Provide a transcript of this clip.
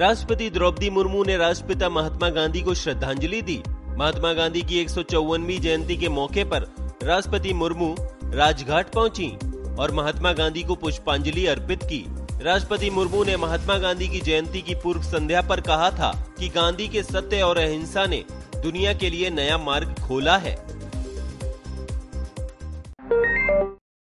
राष्ट्रपति द्रौपदी मुर्मू ने राष्ट्रपिता महात्मा गांधी को श्रद्धांजलि दी। महात्मा गांधी की एक जयंती के मौके पर राष्ट्रपति मुर्मू राजघाट पहुँची और महात्मा गांधी को पुष्पांजलि अर्पित की। राष्ट्रपति मुर्मू ने महात्मा गांधी की जयंती की पूर्व संध्या पर कहा था कि गांधी के सत्य और अहिंसा ने दुनिया के लिए नया मार्ग खोला है।